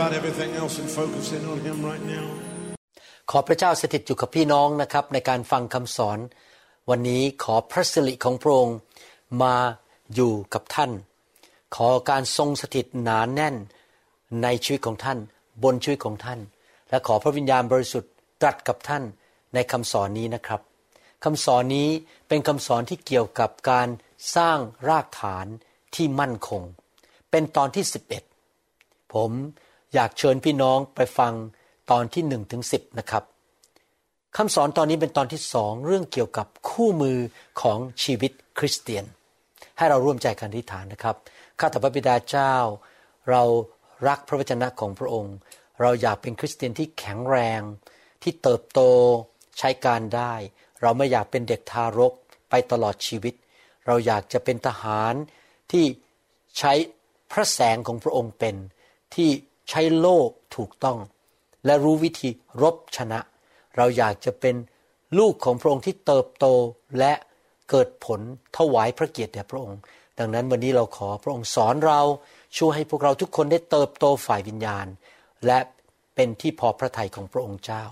about everything else and focus in on Him right now. ขอพระเจ้าสถิตอยู่กับพี่น้องนะครับในการฟังคำสอน วันนี้ขอพระสิริของพระองค์มาอยู่กับท่าน ขอการทรงสถิตหนานแน่นในชีวิตของท่าน บนชีวิตของท่าน และขอพระวิญญาณบริสุทธิ์ตรัสกับท่านในคำสอนนี้นะครับคำสอนนี้เป็นคำสอนที่เกี่ยวกับการสร้างรากฐานที่มั่นคง เป็นตอนที่ 11 ผม อยากเชิญพี่น้องไปฟังตอนที่1ถึง10นะครับคำสอนตอนนี้เป็นตอนที่สองเรื่องเกี่ยวกับคู่มือของชีวิตคริสเตียน ให้เราร่วมใจกันอธิษฐานนะครับข้าแต่พระบิดาเจ้า เรารักพระวจนะของพระองค์ เราอยากเป็นคริสเตียนที่แข็งแรง ที่เติบโตใช้การได้ เราไม่อยากเป็นเด็กทารกไปตลอดชีวิต เราอยากจะเป็นทหารที่ใช้พระแสงของพระองค์เป็นที่ ใช้โล่ถูกต้อง และรู้วิธีรบชนะ เราอยากจะเป็นลูกของพระองค์ที่เติบโตและเกิดผลถวายพระเกียรติแด่พระองค์ ดังนั้นวันนี้เราขอพระองค์สอนเราช่วยให้พวกเราทุกคนได้เติบโตฝ่ายวิญญาณ และเป็นที่พอพระทัยของพระองค์เจ้า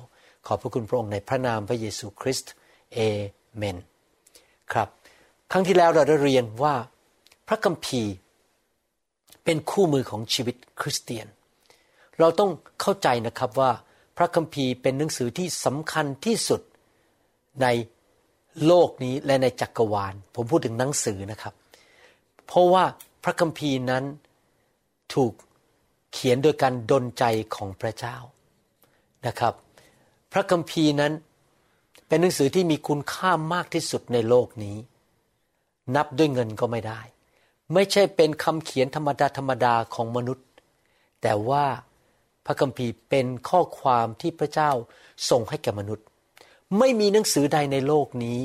ขอบพระคุณพระองค์ในพระนามพระเยซูคริสต์เอเมนครับครั้งที่แล้วเราได้เรียนว่าพระคัมภีร์เป็นคู่มือของชีวิตคริสเตียน เราต้องเข้าใจนะครับว่าพระคัมภีร์เป็นหนังสือที่สำคัญที่สุดในโลกนี้และในจักรวาล ผมพูดถึงหนังสือนะครับ เพราะว่าพระคัมภีร์นั้นถูกเขียนโดยการดลใจของพระเจ้านะครับ พระคัมภีร์นั้นเป็นหนังสือที่มีคุณค่ามากที่สุดในโลกนี้ นับด้วยเงินก็ไม่ได้ ไม่ใช่เป็นคำเขียนธรรมดาธรรมดาของมนุษย์ แต่ว่า พระคัมภีร์เป็นข้อความที่พระเจ้าส่งให้แก่มนุษย์ ไม่มีหนังสือใดในโลกนี้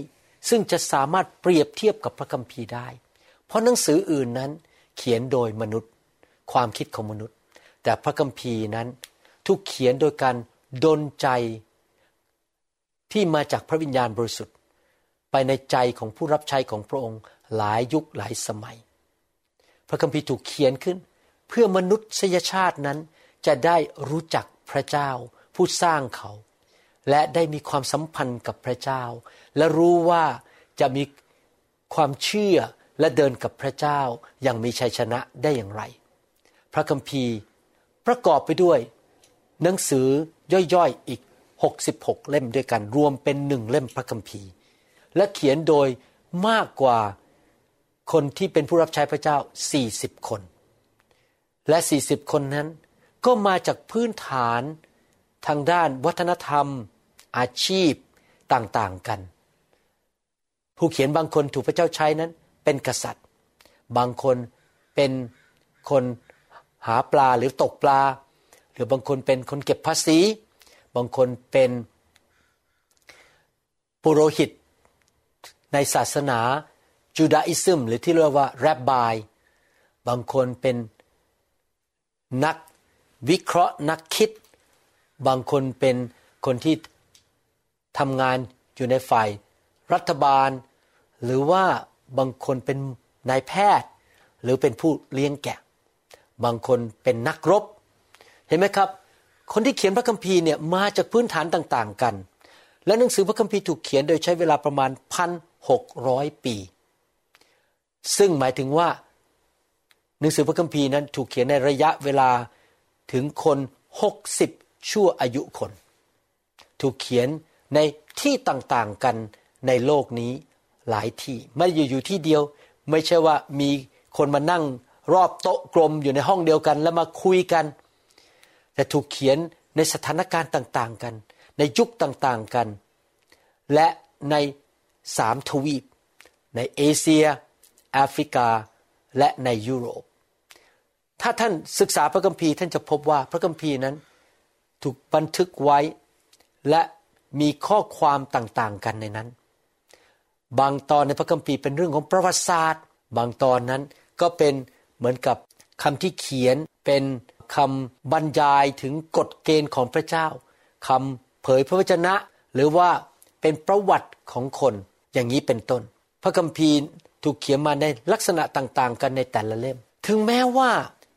ซึ่งจะสามารถเปรียบเทียบกับพระคัมภีร์ได้ เพราะหนังสืออื่นนั้นเขียนโดยมนุษย์ ความคิดของมนุษย์ แต่พระคัมภีร์นั้นทุกเขียนโดยการดลใจที่มาจากพระวิญญาณบริสุทธิ์ ไปในใจของผู้รับใช้ของพระองค์หลายยุคหลายสมัย พระคัมภีร์ถูกเขียนขึ้น เพื่อมนุษยชาตินั้น จะได้รู้จักพระเจ้า ผู้สร้างเขา และได้มีความสัมพันธ์กับพระเจ้า และรู้ว่าจะมีความเชื่อและเดินกับพระเจ้าอย่างมีชัยชนะได้อย่างไร พระคัมภีร์ประกอบไปด้วย หนังสือย่อยๆอีก 66 เล่มด้วยกันรวมเป็นหนึ่งเล่มพระคัมภีร์ และเขียนโดยมากกว่าคนที่เป็นผู้รับใช้พระเจ้า 40 คน และ 40 คนนั้น ก็มาจากพื้นฐานทางด้านวัฒนธรรม อาชีพต่างๆกัน ผู้เขียนบางคนถูกพระเจ้าใช้นั้น เป็นกษัตริย์ บางคนเป็นคนหาปลาหรือตกปลา หรือบางคนเป็นคนเก็บภาษี บางคนเป็นปุโรหิตในศาสนาจูดาอิซึมหรือที่เรียกว่าแรบบาย บางคนเป็นนัก วิเคราะห์นักคิด บางคนเป็นคนที่ทำงานอยู่ในฝ่าย รัฐบาล หรือว่าบางคนเป็นนายแพทย์ หรือเป็นผู้เลี้ยงแกะ บางคนเป็นนักรบ เห็นไหมครับ คนที่เขียนพระคัมภีร์เนี่ยมาจากพื้นฐานต่าง ๆ กัน และหนังสือพระคัมภีร์ถูกเขียนโดยใช้เวลาประมาณพันหกร้อยปี ซึ่งหมายถึงว่าหนังสือพระคัมภีร์นั้นถูกเขียนในระยะเวลา ถึงคนหกสิบชั่วอายุคน ถูกเขียนในที่ต่างๆกันในโลกนี้หลายที่ ไม่อยู่อยู่ที่เดียว ไม่ใช่ว่ามีคนมานั่งรอบโต๊ะกลมอยู่ในห้องเดียวกันแล้วมาคุยกัน แต่ถูกเขียนในสถานการณ์ต่างๆกัน ในยุคต่างๆกัน และในสามทวีป ในเอเชียแอฟริกา และในยุโรป ถ้าท่านศึกษาพระคัมภีร์ท่านจะพบว่าพระคัมภีร์นั้นถูกบันทึกไว้และมีข้อความต่างๆกันในนั้น บางตอนในพระคัมภีร์เป็นเรื่องของประวัติศาสตร์ บางตอนนั้นก็เป็นเหมือนกับคำที่เขียนเป็นคำบรรยายถึงกฎเกณฑ์ของพระเจ้าคำเผยพระวจนะ หรือว่าเป็นประวัติของคนอย่างนี้เป็นต้น พระคัมภีร์ถูกเขียนมาในลักษณะต่างๆ กันในแต่ละเล่ม ถึงแม้ว่า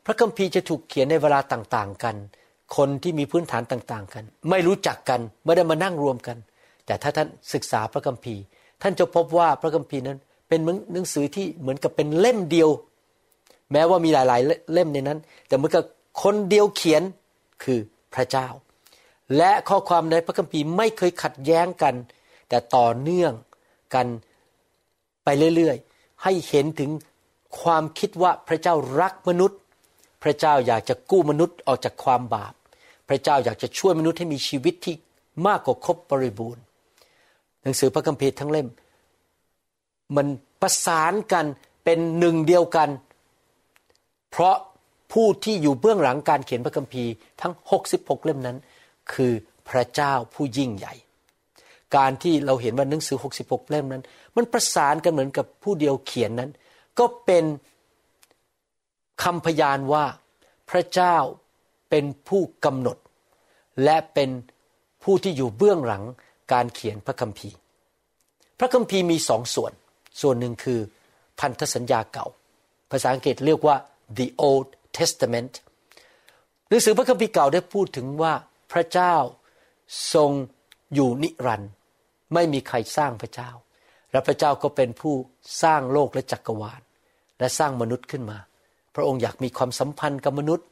พระคัมภีร์จะถูกเขียนในเวลาต่างๆกัน คนที่มีพื้นฐานต่างๆกัน ไม่รู้จักกันไม่ได้มานั่งรวมกัน แต่ถ้าท่านศึกษาพระคัมภีร์ ท่านจะพบว่าพระคัมภีร์นั้นเป็นหนังสือที่เหมือนกับเป็นเล่มเดียว แม้ว่ามีหลายๆเล่มในนั้น แต่เหมือนกับคนเดียวเขียนคือพระเจ้า และข้อความในพระคัมภีร์ไม่เคยขัดแย้งกัน แต่ต่อเนื่องกันไปเรื่อยๆ ให้เห็นถึงความคิดว่าพระเจ้ารักมนุษย์ พระเจ้าอยากจะกู้มนุษย์ออกจากความบาป พระเจ้าอยากจะช่วยมนุษย์ให้มีชีวิตที่มากกว่าครบบริบูรณ์ หนังสือพระคัมภีร์ทั้งเล่ม มันประสานกันเป็นหนึ่งเดียวกัน เพราะผู้ที่อยู่เบื้องหลังการเขียนพระคัมภีร์ทั้ง 66 เล่มนั้น คือพระเจ้าผู้ยิ่งใหญ่ การที่เราเห็นว่าหนังสือ 66 เล่มนั้น มันประสานกันเหมือนกับผู้เดียวเขียนนั้น ก็เป็น คำพยานว่าพระเจ้าเป็นผู้กำหนด และเป็นผู้ที่อยู่เบื้องหลังการเขียนพระคัมภีร์ พระคัมภีร์มีสองส่วน ส่วนหนึ่งคือพันธสัญญาเก่า ภาษาอังกฤษเรียกว่า the Old Testament หนังสือพระคัมภีร์เก่าได้พูดถึงว่าพระเจ้าทรงอยู่นิรันดร์ไม่มีใครสร้างพระเจ้า และพระเจ้าก็เป็นผู้สร้างโลกและจักรวาล และสร้างมนุษย์ขึ้นมา พระองค์อยากมีความสัมพันธ์กับมนุษย์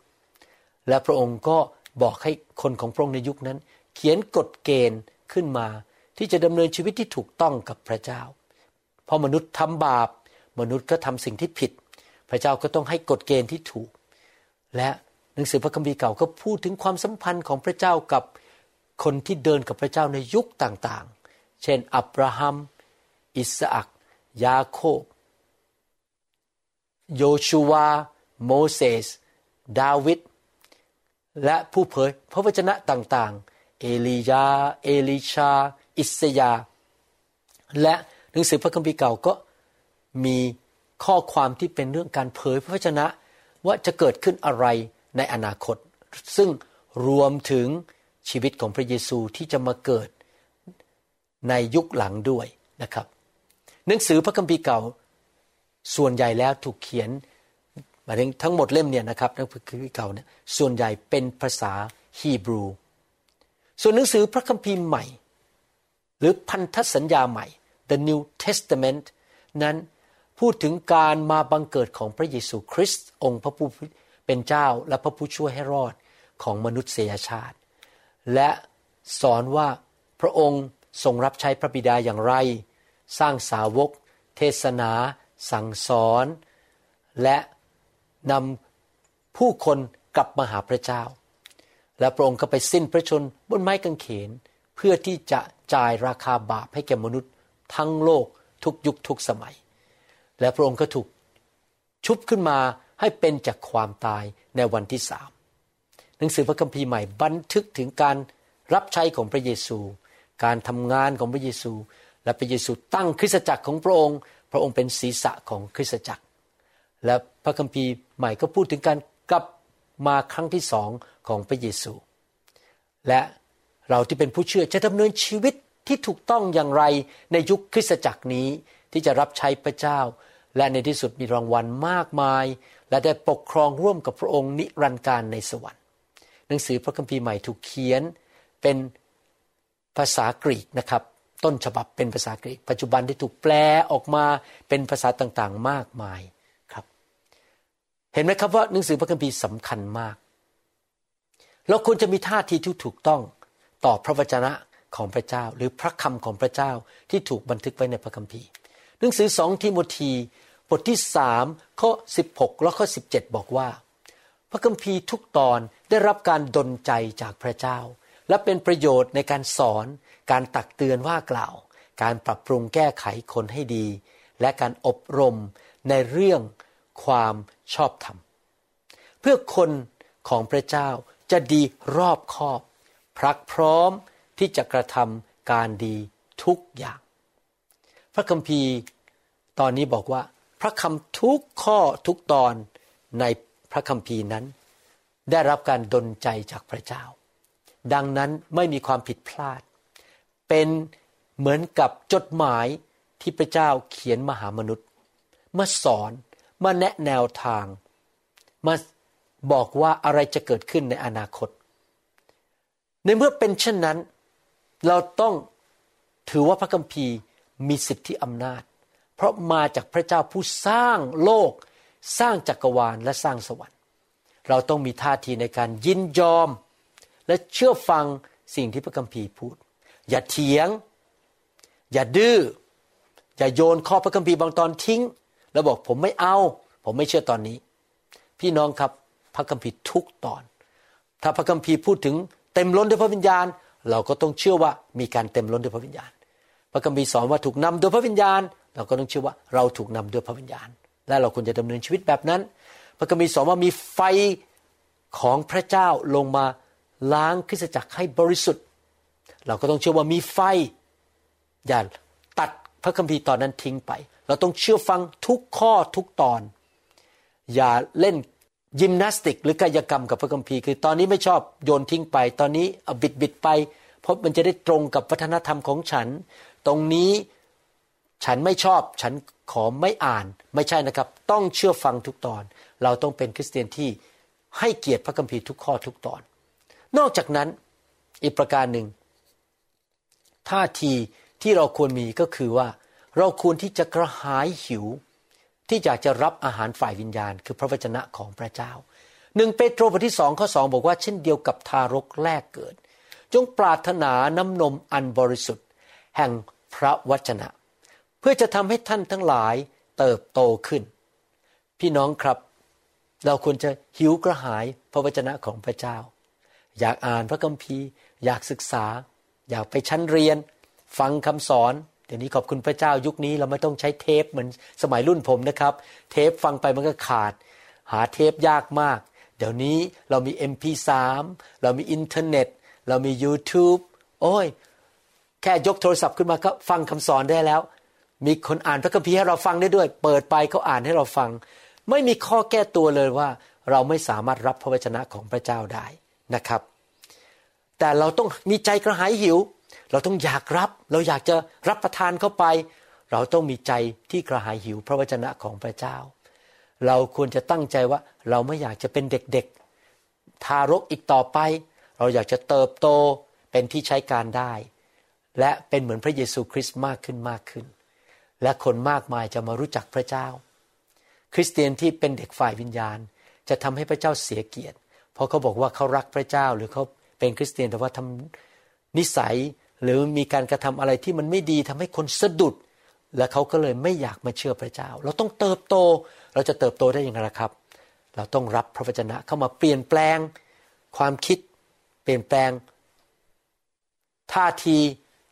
และพระองค์ก็บอกให้คนของพระองค์ในยุคนั้น เขียนกฎเกณฑ์ขึ้นมาที่จะดำเนินชีวิตที่ถูกต้องกับพระเจ้าพอมนุษย์ทำบาป มนุษย์ก็ทำสิ่งที่ผิด พระเจ้าก็ต้องให้กฎเกณฑ์ที่ถูก และหนังสือพระคัมภีร์เก่าก็พูดถึงความสัมพันธ์ของพระเจ้ากับคนที่เดินกับพระเจ้าในยุคต่างๆ เช่น อับราฮัม อิสอัก ยาโคบ โยชูวา โมเสส ดาวิด และผู้เผยพระวจนะต่างๆ เอลียา เอลิชา อิสยา และหนังสือพระคัมภีร์เก่าก็มีข้อความที่เป็นเรื่องการเผยพระวจนะว่าจะเกิดขึ้นอะไรในอนาคต ซึ่งรวมถึงชีวิตของพระเยซูที่จะมาเกิดในยุคหลังด้วยนะครับ หนังสือพระคัมภีร์เก่า ส่วนใหญ่แล้วถูกเขียน หมายถึงทั้งหมดเล่มเนี่ยนะครับนังสือพระคัมภีร์เก่าเนี่ยส่วนใหญ่เป็นภาษาฮีบรู ส่วนหนังสือพระคัมภีร์ใหม่ หรือพันธสัญญาใหม่ The New Testament นั้นพูดถึงการมาบังเกิดของพระเยซูคริสต์องค์พระผู้เป็นเจ้าและพระผู้ช่วยให้รอดของมนุษยชาติ และสอนว่าพระองค์ทรงรับใช้พระบิดาอย่างไร สร้างสาวก เทศนา สั่งสอน และ นำผู้คนกลับมาหาพระเจ้า และพระองค์ก็ไปสิ้นพระชนบนไม้กางเขน เพื่อที่จะจ่ายราคาบาปให้แก่มนุษย์ ทั้งโลกทุกยุคทุกสมัย และพระองค์ก็ถูกชุบขึ้นมาให้เป็นจากความตายในวันที่สามหนังสือพระคัมภีร์ใหม่บันทึกถึงการรับใช้ของพระเยซู การทำงานของพระเยซู และพระเยซูตั้งคริสตจักรของพระองค์ พระองค์เป็นศีรษะของคริสตจักร และพระคัมภีร์ใหม่ก็พูดถึงการกลับมาครั้งที่สองของพระเยซู และเราที่เป็นผู้เชื่อจะดำเนินชีวิตที่ถูกต้องอย่างไรในยุคคริสตจักรนี้ที่จะรับใช้พระเจ้า และในที่สุดมีรางวัลมากมาย และได้ปกครองร่วมกับพระองค์นิรันดร์การในสวรรค์ หนังสือพระคัมภีร์ใหม่ถูกเขียนเป็นภาษากรีกนะครับ ต้นฉบับเป็นภาษากรีก ปัจจุบันที่ถูกแปลออกมาเป็นภาษาต่างๆ มากมาย เห็นไหมครับว่าหนังสือพระคัมภีร์สำคัญมาก เราควรจะมีท่าทีที่ถูกต้องต่อพระวจนะของพระเจ้า หรือพระคำของพระเจ้าที่ถูกบันทึกไว้ในพระคัมภีร์ หนังสือสองทิโมธีบทที่สามข้อ 16 และข้อ 17 บอกว่า พระคัมภีร์ทุกตอนได้รับการดลใจจากพระเจ้า และเป็นประโยชน์ในการสอน การตักเตือนว่ากล่าว การปรับปรุงแก้ไขคนให้ดี และการอบรมในเรื่อง ความชอบธรรม เพื่อคนของพระเจ้าจะดีรอบคอบ พรักพร้อมที่จะกระทำการดีทุกอย่าง พระคัมภีร์ตอนนี้บอกว่า พระคำทุกข้อทุกตอนในพระคัมภีร์นั้น ได้รับการดลใจจากพระเจ้า ดังนั้นไม่มีความผิดพลาด เป็นเหมือนกับจดหมายที่พระเจ้าเขียนมาหามนุษย์ มาสอน มาแนะแนวทาง มาบอกว่าอะไรจะเกิดขึ้นในอนาคต ในเมื่อเป็นเช่นนั้น เราต้องถือว่าพระคัมภีร์มีสิทธิอำนาจ เพราะมาจากพระเจ้าผู้สร้างโลก สร้างจักรวาลและสร้างสวรรค์ เราต้องมีท่าทีในการยินยอม และเชื่อฟังสิ่งที่พระคัมภีร์พูด อย่าเถียง อย่าดื้ออย่าโยนข้อพระคัมภีร์บางตอนทิ้ง แล้วบอกผมไม่เอา ผมไม่เชื่อตอนนี้ พี่น้องครับพระคัมภีร์ทุกตอน ถ้าพระคัมภีร์พูดถึงเต็มล้นด้วยพระวิญญาณ เราก็ต้องเชื่อว่ามีการเต็มล้นด้วยพระวิญญาณ พระคัมภีร์สอนว่าถูกนำโดยพระวิญญาณ เราก็ต้องเชื่อว่าเราถูกนำโดยพระวิญญาณ และเราควรจะดำเนินชีวิตแบบนั้น พระคัมภีร์สอนว่ามีไฟของพระเจ้าลงมาล้างคริสตจักรให้บริสุทธิ์ เราก็ต้องเชื่อว่ามีไฟ อย่าตัดพระคัมภีร์ตอนนั้นทิ้งไป เราต้องเชื่อฟังทุกข้อทุกตอน อย่าเล่นยิมนาสติก หรือกายกรรมกับพระคัมภีร์คือตอนนี้ไม่ชอบโยนทิ้งไป ตอนนี้เอาบิดบิดไป เพราะมันจะได้ตรงกับวัฒนธรรมของฉัน ตรงนี้ฉันไม่ชอบฉันขอไม่อ่านไม่ใช่นะครับ ต้องเชื่อฟังทุกตอน เราต้องเป็นคริสเตียนที่ให้เกียรติพระคัมภีร์ทุกข้อทุกตอน นอกจากนั้นอีกประการหนึ่งท่าทีที่เราควรมีก็คือว่า เราควรที่จะกระหายหิว ที่อยากจะรับอาหารฝ่ายวิญญาณ คือพระวจนะของพระเจ้าหนึ่งเปโตรบทที่สองข้อสองบอกว่าเช่นเดียวกับทารกแรกเกิด จงปรารถนาน้ำนมอันบริสุทธิ์ แห่งพระวจนะ เพื่อจะทำให้ท่านทั้งหลายเติบโตขึ้น พี่น้องครับ เราควรจะหิวกระหายพระวจนะของพระเจ้า อยากอ่านพระคัมภีร์ อยากศึกษา อยากไปชั้นเรียน ฟังคำสอน เดี๋ยวนี้ขอบคุณพระเจ้ายุคนี้เราไม่ต้องใช้เทปเหมือนสมัยรุ่นผมนะครับ เทปฟังไปมันก็ขาด หาเทปยากมาก เดี๋ยวนี้เรามี MP3 เรามีอินเทอร์เน็ต เรามี YouTube โอ้ย แค่ยกโทรศัพท์ขึ้นมาก็ฟังคำสอนได้แล้ว มีคนอ่านพระคัมภีร์ให้เราฟังได้ด้วย เปิดไปเขาอ่านให้เราฟัง ไม่มีข้อแก้ตัวเลยว่า เราไม่สามารถรับพระวจนะของพระเจ้าได้นะครับ แต่เราต้องมีใจกระหายหิว เราต้องอยากรับ เราอยากจะรับประทานเข้าไป เราต้องมีใจที่กระหายหิวพระวจนะของพระเจ้า เราควรจะตั้งใจว่าเราไม่อยากจะเป็นเด็กๆ ทารกอีกต่อไป เราอยากจะเติบโตเป็นที่ใช้การได้ และเป็นเหมือนพระเยซูคริสต์มากขึ้นมากขึ้น และคนมากมายจะมารู้จักพระเจ้า คริสเตียนที่เป็นเด็กฝ่ายวิญญาณ จะทำให้พระเจ้าเสียเกียรติ เพราะเขาบอกว่าเขารักพระเจ้าหรือเขาเป็นคริสเตียนแต่ว่าทำนิสัย หรือมีการกระทำอะไรที่มันไม่ดีทำให้คนสะดุด และเขาก็เลยไม่อยากมาเชื่อพระเจ้า เราต้องเติบโตเราจะเติบโตได้อย่างไรครับ เราต้องรับพระวจนะเข้ามาเปลี่ยนแปลงความคิด เปลี่ยนแปลง ท่าที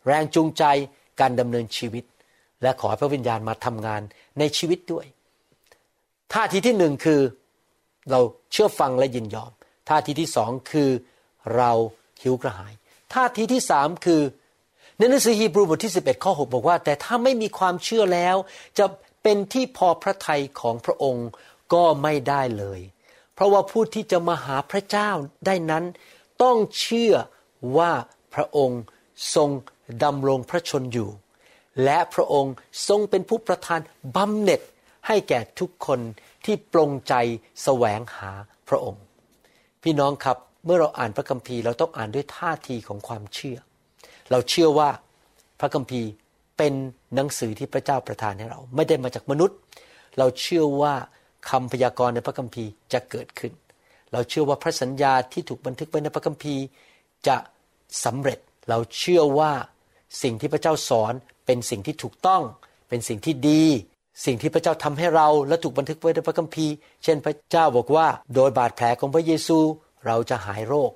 แรงจูงใจการดำเนินชีวิต และขอพระวิญญาณมาทำงานในชีวิตด้วย ท่าทีที่หนึ่งคือเราเชื่อฟังและยินยอม ท่าทีที่สองคือเราหิวกระหาย ท่าทีที่สามคือในหนังสือฮีบรูบทที่ 11 ข้อ 6 บอกว่า แต่ถ้าไม่มีความเชื่อแล้ว จะเป็นที่พอพระทัยของพระองค์ก็ไม่ได้เลย เพราะว่าผู้ที่จะมาหาพระเจ้าได้นั้น ต้องเชื่อว่าพระองค์ทรงดำรงพระชนอยู่ และพระองค์ทรงเป็นผู้ประทานบำเหน็จให้แก่ทุกคนที่ปรงใจแสวงหาพระองค์ พี่น้องครับ เมื่อเราอ่านพระคัมภีร์เราต้องอ่านด้วยท่าทีของความเชื่อ เราเชื่อว่าพระคัมภีร์เป็นหนังสือที่พระเจ้าประทานให้เรา ไม่ได้มาจากมนุษย์ เราเชื่อว่าคำพยากรณ์ในพระคัมภีร์จะเกิดขึ้น เราเชื่อว่าพระสัญญาที่ถูกบันทึกไว้ในพระคัมภีร์จะสำเร็จ เราเชื่อว่าสิ่งที่พระเจ้าสอนเป็นสิ่งที่ถูกต้อง เป็นสิ่งที่ดี สิ่งที่พระเจ้าทำให้เราและถูกบันทึกไว้ในพระคัมภีร์ เช่นพระเจ้าบอกว่า โดยบาดแผลของพระเยซู เราจะหายโรค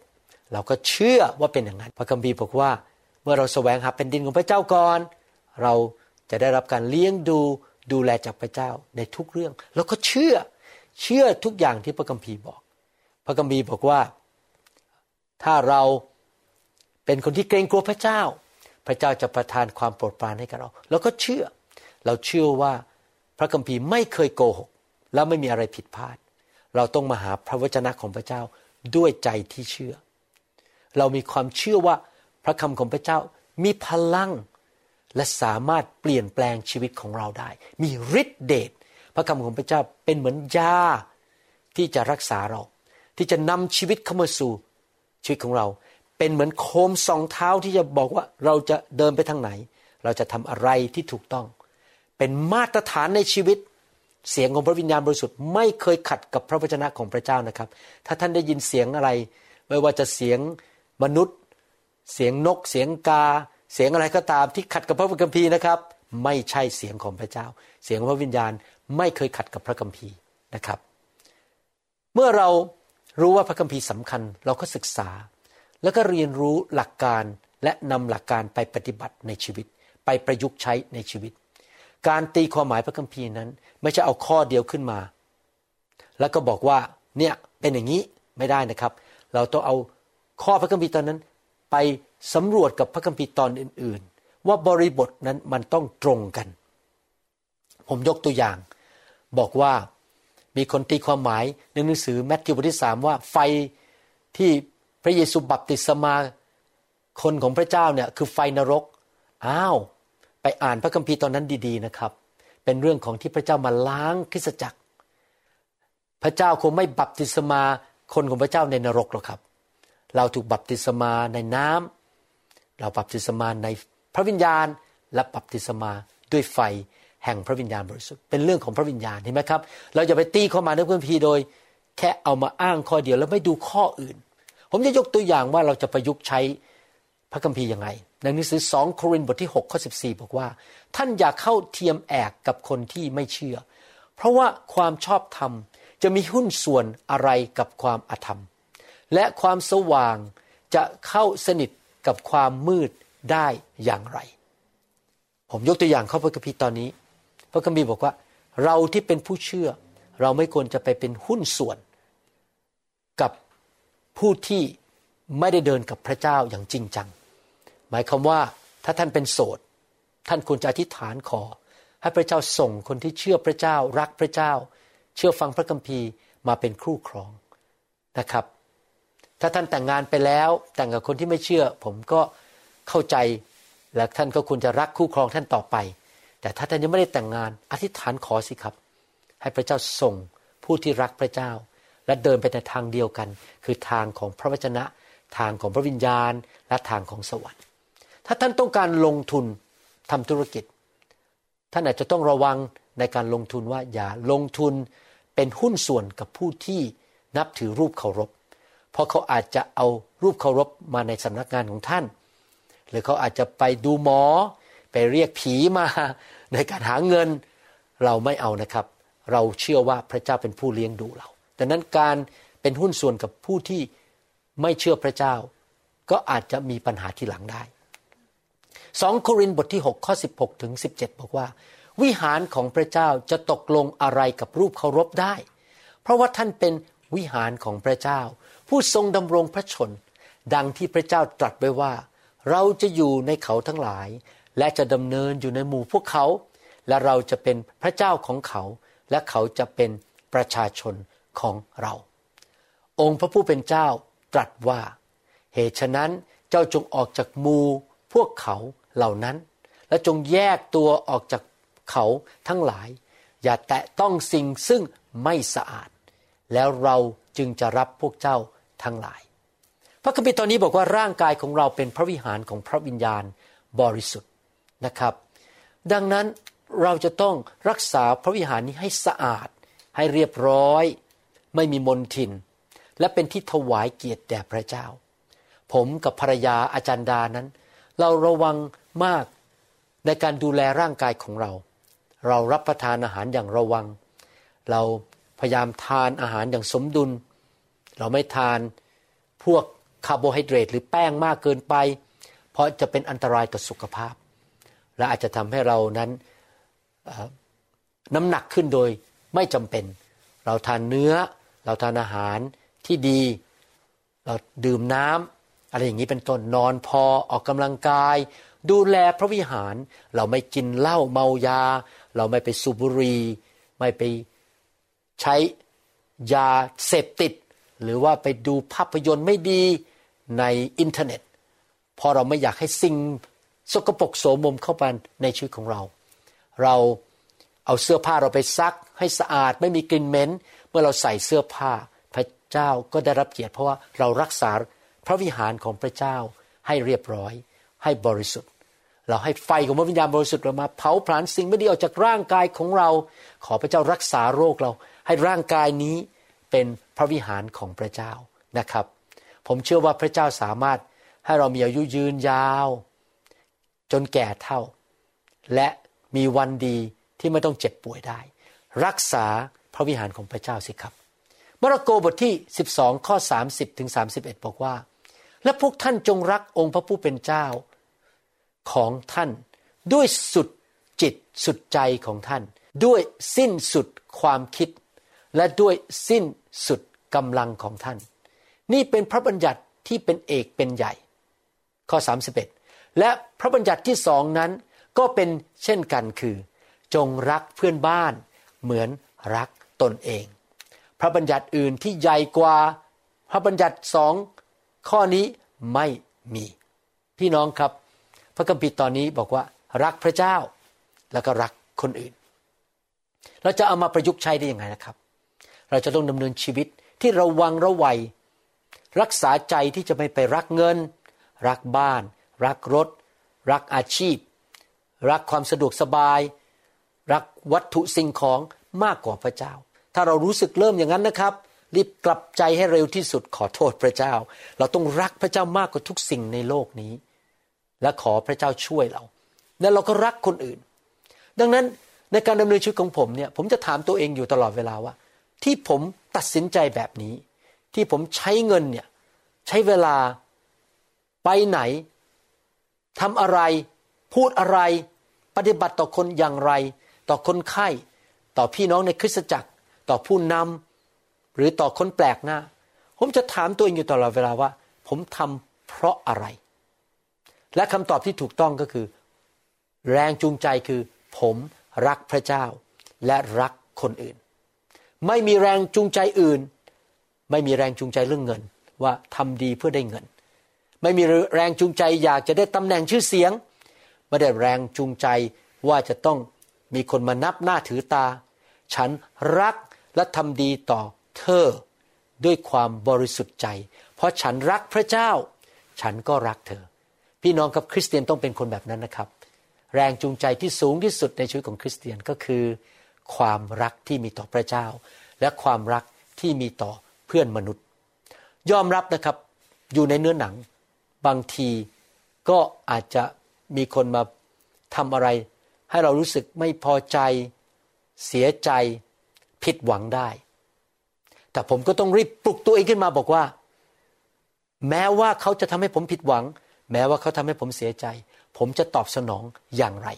เราก็เชื่อว่าเป็นอย่างนั้น พระคัมภีร์บอกว่า เมื่อเราแสวงหาแผ่นดินของพระเจ้าก่อน เราจะได้รับการเลี้ยงดูดูแลจากพระเจ้าในทุกเรื่อง แล้วก็เชื่อเชื่อทุกอย่างที่พระคัมภีร์บอก พระคัมภีร์บอกว่า ถ้าเราเป็นคนที่เกรงกลัวพระเจ้า พระเจ้าจะประทานความโปรดปรานให้กับเรา แล้วก็เชื่อ เราเชื่อว่าพระคัมภีร์ไม่เคยโกหก แล้วไม่มีอะไรผิดพลาด เราต้องมาหาพระวจนะของพระเจ้า ด้วยใจที่เชื่อ เรามีความเชื่อว่าพระคำของพระเจ้ามีพลัง และสามารถเปลี่ยนแปลงชีวิตของเราได้ มีฤทธิเดชพระคำของพระเจ้าเป็นเหมือนยาที่จะรักษาเรา ที่จะนำชีวิตเข้ามาสู่ชีวิตของเรา เป็นเหมือนโคมสองเท้าที่จะบอกว่าเราจะเดินไปทางไหน เราจะทำอะไรที่ถูกต้อง เป็นมาตรฐานในชีวิต เสียงของพระวิญญาณบริสุทธิ์ไม่เคยขัดกับพระวจนะของพระเจ้านะครับ ถ้าท่านได้ยินเสียงอะไร ไม่ว่าจะเสียงมนุษย์ เสียงนก เสียงกา เสียงอะไรก็ตามที่ขัดกับพระคัมภีร์นะครับ ไม่ใช่เสียงของพระเจ้า เสียงพระวิญญาณไม่เคยขัดกับพระคัมภีร์นะครับ เมื่อเรารู้ว่าพระคัมภีร์สำคัญเราก็ศึกษา แล้วก็เรียนรู้หลักการและนำหลักการไปปฏิบัติในชีวิต ไปประยุกต์ใช้ในชีวิต การตีความหมายพระคัมภีร์นั้น ไม่ใช่เอาข้อเดียวขึ้นมา แล้วก็บอกว่าเนี่ยเป็นอย่างนี้ไม่ได้นะครับ เราต้องเอาข้อพระคัมภีร์ตอนนั้น ไปสำรวจกับพระคัมภีร์ตอนอื่น ๆ ว่าบริบทนั้นมันต้องตรงกัน ผมยกตัวอย่าง บอกว่ามีคนตีความหมายในหนังสือแมทธิวบทที่สามว่าไฟที่พระเยซูบัพติศมาคนของพระเจ้าเนี่ยคือไฟนรก อ้าว ไปอ่านพระคัมภีร์ตอนนั้นดี ๆนะครับ เป็นเรื่องของที่พระเจ้ามาล้างคริสตจักร พระเจ้าคงไม่บัพติศมาคนของพระเจ้าในนรกหรอกครับ เราถูกบัพติศมาในน้ำเราบัพติศมาในพระวิญญาณและบัพติศมาด้วยไฟแห่งพระวิญญาณบริสุทธิ์เป็นเรื่องของพระวิญญาณเห็นไหมครับ เราอย่าไปตีเข้ามาในพระคัมภีร์โดย แค่เอามาอ้างข้อเดียวแล้วไม่ดูข้ออื่น ผมจะยกตัวอย่างว่าเราจะประยุกต์ใช้ พระคัมภีร์ยังไงในหนังสือสองโครินธ์บทที่6ข้อ14 บอกว่า ท่านอย่าเข้าเทียมแอกกับคนที่ไม่เชื่อ เพราะว่าความชอบธรรมจะมีหุ้นส่วนอะไรกับความอธรรม และความสว่างจะเข้าสนิทกับความมืดได้อย่างไร ผมยกตัวอย่างข้อพระคัมภีร์ตอนนี้ พระคัมภีร์บอกว่า เราที่เป็นผู้เชื่อ เราไม่ควรจะไปเป็นหุ้นส่วน กับผู้ที่ไม่ได้เดินกับพระเจ้าอย่างจริงจัง หมายความว่าถ้าท่านเป็นโสด ท่านควรจะอธิษฐานขอ ให้พระเจ้าส่งคนที่เชื่อพระเจ้ารักพระเจ้า เชื่อฟังพระคัมภีร์มาเป็นคู่ครองนะครับ ถ้าท่านแต่งงานไปแล้วแต่งกับคนที่ไม่เชื่อ ผมก็เข้าใจและท่านก็ควรจะรักคู่ครองท่านต่อไป แต่ถ้าท่านยังไม่ได้แต่งงาน อธิษฐานขอสิครับ ให้พระเจ้าส่งผู้ที่รักพระเจ้า และเดินไปในทางเดียวกัน คือทางของพระวจนะ ทางของพระวิญญาณ และทางของสวรรค์ ถ้าท่านต้องการลงทุนทำธุรกิจ ท่านอาจจะต้องระวังในการลงทุนว่าอย่าลงทุนเป็นหุ้นส่วนกับผู้ที่นับถือรูปเคารพ เพราะเขาอาจจะเอารูปเคารพมาในสำนักงานของท่าน หรือเขาอาจจะไปดูหมอ ไปเรียกผีมาในการหาเงินเราไม่เอานะครับ เราเชื่อว่าพระเจ้าเป็นผู้เลี้ยงดูเราดังนั้นการเป็นหุ้นส่วนกับผู้ที่ไม่เชื่อพระเจ้า ก็อาจจะมีปัญหาที่หลังได้ สองโครินธ์บทที่ 6 ข้อ 16 ถึง 17 บอกว่า วิหารของพระเจ้าจะตกลงอะไรกับรูปเคารพได้ เพราะว่าท่านเป็นวิหารของพระเจ้า ผู้ทรงดำรงพระชน ดังที่พระเจ้าตรัสไว้ว่า เราจะอยู่ในเขาทั้งหลาย และจะดำเนินอยู่ในหมู่พวกเขา และเราจะเป็นพระเจ้าของเขา และเขาจะเป็นประชาชนของเรา องค์พระผู้เป็นเจ้าตรัสว่า เหตุฉะนั้นเจ้าจงออกจากหมู่พวกเขา เหล่านั้น และจงแยกตัวออกจากเขาทั้งหลาย อย่าแตะต้องสิ่งซึ่งไม่สะอาด แล้วเราจึงจะรับพวกเจ้าทั้งหลาย พระคัมภีร์ตอนนี้บอกว่าร่างกายของเราเป็นพระวิหารของพระวิญญาณบริสุทธิ์นะครับ ดังนั้นเราจะต้องรักษาพระวิหารนี้ให้สะอาด ให้เรียบร้อย ไม่มีมลทิน และเป็นที่ถวายเกียรติแด่พระเจ้า ผมกับภรรยาอาจารย์ดานั้น เราระวัง มากในการดูแลร่างกายของเรา เรารับประทานอาหารอย่างระวัง เราพยายามทานอาหารอย่างสมดุล เราไม่ทานพวกคาร์โบไฮเดรตหรือแป้งมากเกินไป เพราะจะเป็นอันตรายต่อสุขภาพ และอาจจะทำให้เรานั้นน้ำหนักขึ้นโดยไม่จำเป็น เราทานเนื้อ เราทานอาหารที่ดี เราดื่มน้ำ อะไรอย่างนี้เป็นต้นนอนพอออกกำลังกาย ดูแลพระวิหาร เราไม่กินเหล้าเมายา เราไม่ไปสูบบุหรี่ไม่ไปใช้ยาเสพติด หรือว่าไปดูภาพยนตร์ไม่ดีในอินเทอร์เน็ตพอเราไม่อยากให้สิ่งสกปรกโสมมเข้าไปในชีวิตของเรา เราเอาเสื้อผ้าเราไปซักให้สะอาดไม่มีกลิ่นเหม็นเมื่อเราใส่เสื้อผ้าพระเจ้าก็ได้รับเกียรติเพราะว่าเรารักษา พระวิหารของพระเจ้าให้เรียบร้อย ให้บริสุทธิ์ เราให้ไฟของพระวิญญาณบริสุทธิ์เรามาเผาผลาญสิ่งไม่ดีออกจากร่างกายของเรา ขอพระเจ้ารักษาโรคเรา ให้ร่างกายนี้เป็นพระวิหารของพระเจ้านะครับ ผมเชื่อว่าพระเจ้าสามารถให้เรามีอายุยืนยาว จนแก่เท่า และมีวันดีที่ไม่ต้องเจ็บป่วยได้ รักษาพระวิหารของพระเจ้าสิครับมาระโกบทที่ 12 ข้อ 30 ถึง 31 บอกว่า และพวกท่านจงรักองค์พระผู้เป็นเจ้าของท่านด้วยสุดจิตสุดใจของท่าน ด้วยสิ้นสุดความคิด และด้วยสิ้นสุดกำลังของท่าน นี่เป็นพระบัญญัติที่เป็นเอกเป็นใหญ่ ข้อ 31 และพระบัญญัติที่สองนั้นก็เป็นเช่นกันคือ จงรักเพื่อนบ้านเหมือนรักตนเอง พระบัญญัติอื่นที่ใหญ่กว่า พระบัญญัติสอง ข้อนี้ไม่มี พี่น้องครับ พระคัมภีร์ตอนนี้บอกว่า รักพระเจ้าแล้วก็รักคนอื่น เราจะเอามาประยุกต์ใช้ได้ยังไงนะครับ เราจะต้องดำเนินชีวิตที่ระวังระวัย รักษาใจที่จะไม่ไปรักเงิน รักบ้าน รักรถ รักอาชีพ รักความสะดวกสบาย รักวัตถุสิ่งของมากกว่าพระเจ้า ถ้าเรารู้สึกเริ่มอย่างนั้นนะครับ รีบกลับใจให้เร็วที่สุดขอโทษพระเจ้า เราต้องรักพระเจ้ามากกว่าทุกสิ่งในโลกนี้ และขอพระเจ้าช่วยเรา แล้วเราก็รักคนอื่น ดังนั้นในการดำเนินชีวิตของผมเนี่ยผมจะถามตัวเองอยู่ตลอดเวลาว่า ที่ผมตัดสินใจแบบนี้ ที่ผมใช้เงินเนี่ยใช้เวลาไปไหนทำอะไร พูดอะไร ปฏิบัติต่อคนอย่างไร ต่อคนไข้ ต่อพี่น้องในคริสตจักร ต่อผู้นำ หรือต่อคนแปลกหน้า ผมจะถามตัวเองอยู่ตลอดเวลาว่า ผมทำเพราะอะไร และคำตอบที่ถูกต้องก็คือ แรงจูงใจคือ ผมรักพระเจ้า และรักคนอื่น ไม่มีแรงจูงใจอื่น ไม่มีแรงจูงใจเรื่องเงิน ว่าทำดีเพื่อได้เงิน ไม่มีแรงจูงใจอยากจะได้ตำแหน่งชื่อเสียง ไม่ได้แรงจูงใจว่าจะต้องมีคนมานับหน้าถือตา ฉันรักและทำดีต่อ เธอด้วยความบริสุทธิ์ใจ เพราะฉันรักพระเจ้า ฉันก็รักเธอ พี่น้องกับคริสเตียนต้องเป็นคนแบบนั้นนะครับ แรงจูงใจที่สูงที่สุดในชีวิตของคริสเตียนก็คือ ความรักที่มีต่อพระเจ้า และความรักที่มีต่อเพื่อนมนุษย์ ยอมรับนะครับอยู่ในเนื้อหนัง บางทีก็อาจจะมีคนมาทำอะไร ให้เรารู้สึกไม่พอใจ เสียใจ ผิดหวังได้ แต่ผมก็ต้องรีบปลุกตัวเองขึ้นมาบอกว่า แม้ว่าเขาจะทำให้ผมผิดหวัง แม้ว่าเขาทำให้ผมเสียใจ ผมจะตอบสนองอย่างไร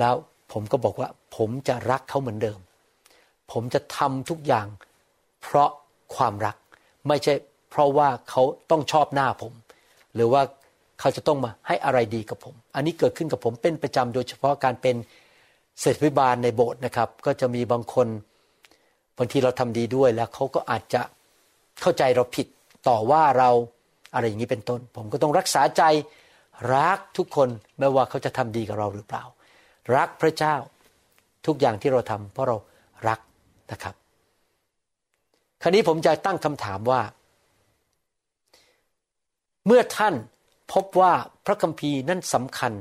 แล้วผมก็บอกว่า ผมจะรักเขาเหมือนเดิม ผมจะทำทุกอย่าง เพราะความรัก ไม่ใช่ เพราะว่าเขาต้องชอบหน้าผม หรือว่าเขาจะต้องมาให้อะไรดีกับผม อันนี้เกิดขึ้นกับผมเป็นประจำโดยเฉพาะการเป็นเศรษฐิบาลในโบสถ์นะครับ ก็จะมีบางคนบางทีเราทำดีด้วยแล้วเขาก็อาจจะเข้าใจเราผิดต่อว่าเราอะไรอย่างนี้เป็นต้น ผมก็ต้องรักษาใจรักทุกคนไม่ว่าเขาจะทำดีกับเราหรือเปล่า รักพระเจ้าทุกอย่างที่เราทำเพราะเรารักนะครับ คราวนี้ผมจะตั้งคำถามว่า เมื่อท่านพบว่าพระคัมภีร์นั้นสำคัญ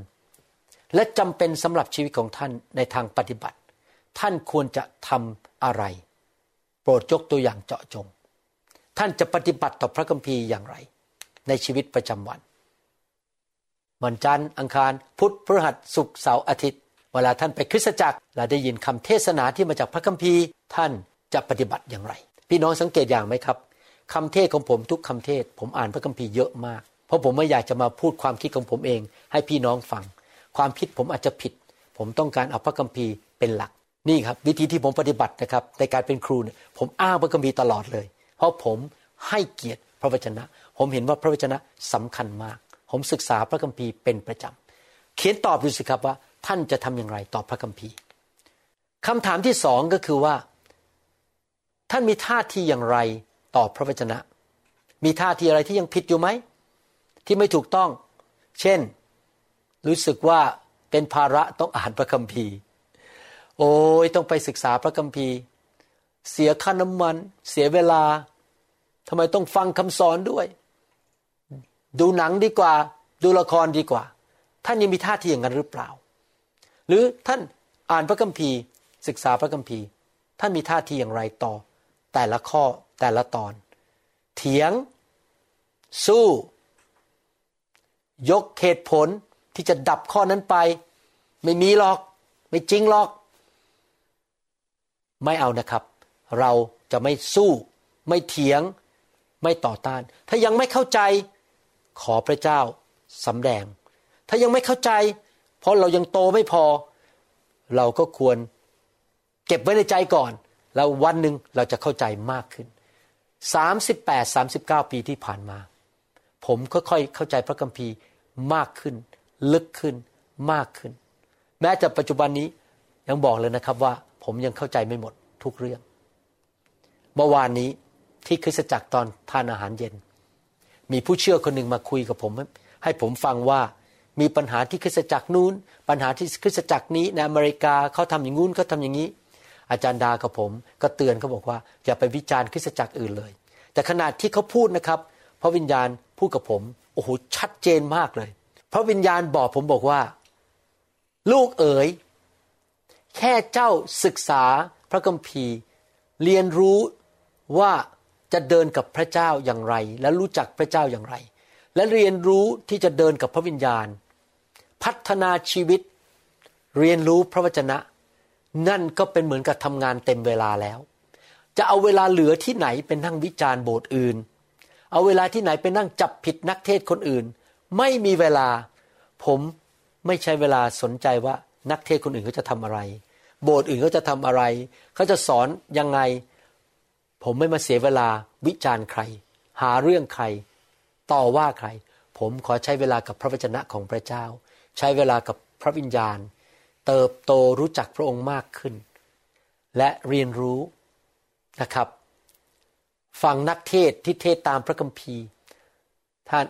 และจำเป็นสำหรับชีวิตของท่านในทางปฏิบัติ ท่านควรจะทำอะไร โปรดยกตัวอย่างเจาะจง ท่านจะปฏิบัติต่อพระคัมภีร์อย่างไร ในชีวิตประจำวัน วันจันทร์อังคารพุธพฤหัสศุกร์เสาร์อาทิตย์ เวลาท่านไปคริสตจักรและได้ยินคำเทศนาที่มาจากพระคัมภีร์ ท่านจะปฏิบัติอย่างไร พี่น้องสังเกตอย่างไหมครับคำเทศของผมทุกคำเทศ ผมอ่านพระคัมภีร์เยอะมาก เพราะผมไม่อยากจะมาพูดความคิดของผมเอง ให้พี่น้องฟัง ความคิดผมอาจจะผิด ผมต้องการเอาพระคัมภีร์เป็นหลัก นี่ครับวิธีที่ผมปฏิบัตินะครับในการเป็นครูเนี่ยผมอ้างพระคัมภีร์ตลอดเลย เพราะผมให้เกียรติพระวจนะ ผมเห็นว่าพระวจนะสำคัญมาก ผมศึกษาพระคัมภีร์เป็นประจำเขียนตอบดูสิครับว่าท่านจะทำอย่างไรต่อพระคัมภีร์คำถามที่สองก็คือว่า ท่านมีท่าทีอย่างไรต่อพระวจนะ มีท่าทีอะไรที่ยังผิดอยู่ไหมที่ไม่ถูกต้อง เช่น รู้สึกว่าเป็นภาระต้องอ่านพระคัมภีร์ โอ้ยต้องไปศึกษาพระคัมภีร์ เสียค่าน้ำมัน เสียเวลาทำไมต้องฟังคำสอนด้วย ดูหนังดีกว่า ดูละครดีกว่า ท่านยังมีท่าทีอย่างนั้นหรือเปล่า หรือท่านอ่านพระคัมภีร์ ศึกษาพระคัมภีร์ ท่านมีท่าทีอย่างไรต่อ แต่ละข้อแต่ละตอน เถียง สู้ ยกเหตุผลที่จะดับข้อนั้นไป ไม่มีหรอก ไม่จริงหรอก ไม่เอานะครับ เราจะไม่สู้ ไม่เถียง ไม่ต่อต้าน ถ้ายังไม่เข้าใจขอพระเจ้าสำแดง ถ้ายังไม่เข้าใจ เพราะเรายังโตไม่พอ เราก็ควรเก็บไว้ในใจก่อน แล้ววันหนึ่งเราจะเข้าใจมากขึ้น 38 39 ปีที่ผ่านมา ผมค่อยๆเข้าใจพระคัมภีร์มากขึ้น ลึกขึ้นมากขึ้น แม้แต่ปัจจุบันนี้ยังบอกเลยนะครับว่า ผมยังเข้าใจไม่หมดทุกเรื่อง เมื่อวานนี้ที่คริสตจักรตอนทานอาหารเย็น มีผู้เชื่อคนหนึ่งมาคุยกับผม ให้ผมฟังว่ามีปัญหาที่คริสตจักรนู้น ปัญหาที่คริสตจักรนี้ในอเมริกาเขาทำอย่างงู้นเขาทาอย่างนี้ อาจารย์ดากับผม ก็เตือนเขาบอกว่าอย่าไปวิจารณ์คริสตจักรอื่นเลย แต่ขนาดที่เขาพูดนะครับ พระวิญญาณพูดกับผมโอ้โหชัดเจนมากเลย พระวิญญาณบอกผมบอกว่า ลูกเอ๋ย แค่เจ้าศึกษาพระคัมภีร์ เรียนรู้ว่าจะเดินกับพระเจ้าอย่างไร และรู้จักพระเจ้าอย่างไร และเรียนรู้ที่จะเดินกับพระวิญญาณ พัฒนาชีวิต เรียนรู้พระวจนะ นั่นก็เป็นเหมือนกับทำงานเต็มเวลาแล้ว จะเอาเวลาเหลือที่ไหนเป็นนั่งวิจารณ์โบสถ์อื่น เอาเวลาที่ไหนเป็นนั่งจับผิดนักเทศคนอื่น ไม่มีเวลา ผมไม่ใช้เวลาสนใจว่า นักเทศคนอื่นเขาจะทำอะไร โบสถ์อื่นเขาจะทำอะไร เขาจะสอนยังไง ผมไม่มาเสียเวลาวิจารณ์ใคร หาเรื่องใคร ต่อว่าใคร ผมขอใช้เวลากับพระวจนะของพระเจ้า ใช้เวลากับพระวิญญาณ เติบโตรู้จักพระองค์มากขึ้น และเรียนรู้นะครับฟังนักเทศที่เทศตามพระคัมภีร์ท่าน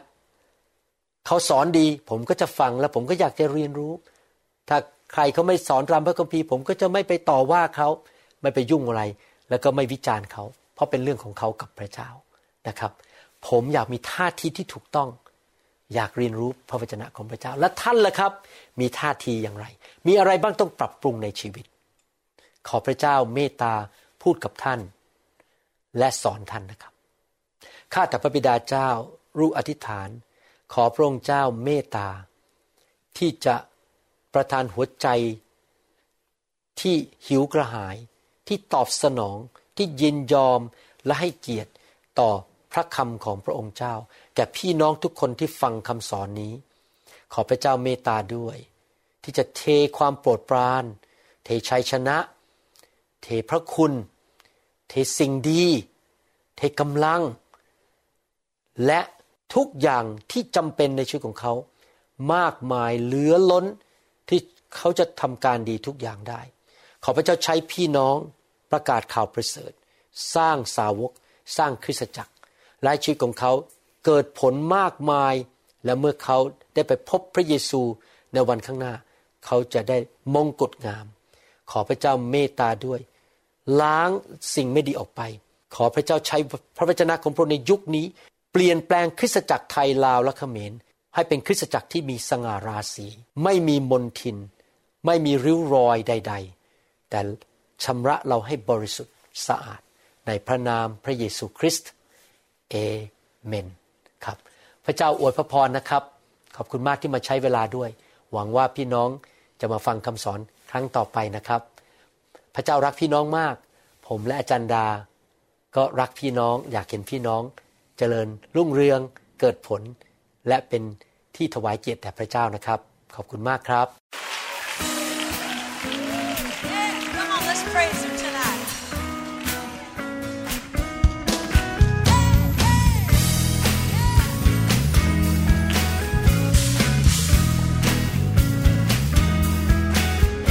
เขาสอนดี ผมก็จะฟังแล้วผมก็อยากจะเรียนรู้ ถ้า ใครเขาไม่สอนตามพระคัมภีร์ผมก็จะไม่ไปต่อว่าเขาไม่ไปยุ่งอะไร แล้วก็ไม่วิจารณ์เขา เพราะเป็นเรื่องของเขากับพระเจ้านะครับ ผมอยากมีท่าทีที่ถูกต้อง อยากเรียนรู้พระวจนะของพระเจ้า และท่านล่ะครับ มีท่าทีอย่างไร มีอะไรบ้างต้องปรับปรุงในชีวิต ขอพระเจ้าเมตตาพูดกับท่าน และสอนท่านนะครับข้าแต่พระบิดาเจ้ารู้อธิษฐาน ขอพระองค์เจ้าเมตตาที่จะ ประทานหัวใจที่หิวกระหาย ที่ตอบสนองที่ยินยอมและให้เกียรติต่อพระคำของพระองค์เจ้า แก่พี่น้องทุกคนที่ฟังคำสอนนี้ ขอพระเจ้าเมตตาด้วย ที่จะเทความโปรดปราน เทชัยชนะ เทพระคุณ เทสิ่งดี เทกำลัง และทุกอย่างที่จำเป็นในชีวิตของเขา มากมายเหลือล้น ที่เขาจะทำการดีทุกอย่างได้ ขอพระเจ้าใช้พี่น้องประกาศข่าวประเสริฐ สร้างสาวก สร้างคริสตจักร และชีวิตของเขาเกิดผลมากมาย และเมื่อเขาได้ไปพบพระเยซูในวันข้างหน้า เขาจะได้มงกุฎงาม ขอพระเจ้าเมตตาด้วย ล้างสิ่งไม่ดีออกไป ขอพระเจ้าใช้พระวจนะของพระองค์ในยุคนี้ เปลี่ยนแปลงคริสตจักรไทยลาวและเขมร ให้เป็นคริสตจักรที่มีสง่าราศี ไม่มีมนทิน ไม่มีริ้วรอยใด ๆ แต่ชำระเราให้บริสุทธิ์สะอาด ในพระนามพระเยซูคริสต์เอเมนครับ พระเจ้าอวยพระพรนะครับ ขอบคุณมากที่มาใช้เวลาด้วย หวังว่าพี่น้องจะมาฟังคำสอนครั้งต่อไปนะครับ พระเจ้ารักพี่น้องมาก ผมและอาจารย์ดา ก็รักพี่น้อง อยากเห็นพี่น้อง เจริญรุ่งเรืองเกิดผล และเป็นที่ถวายเกียรติแด่พระเจ้านะครับ ขอบคุณมากครับ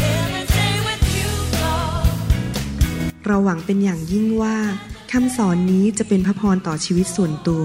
Yeah, เราหวังเป็นอย่างยิ่งว่าคำสอนนี้จะเป็นพระพรต่อชีวิตส่วนตัว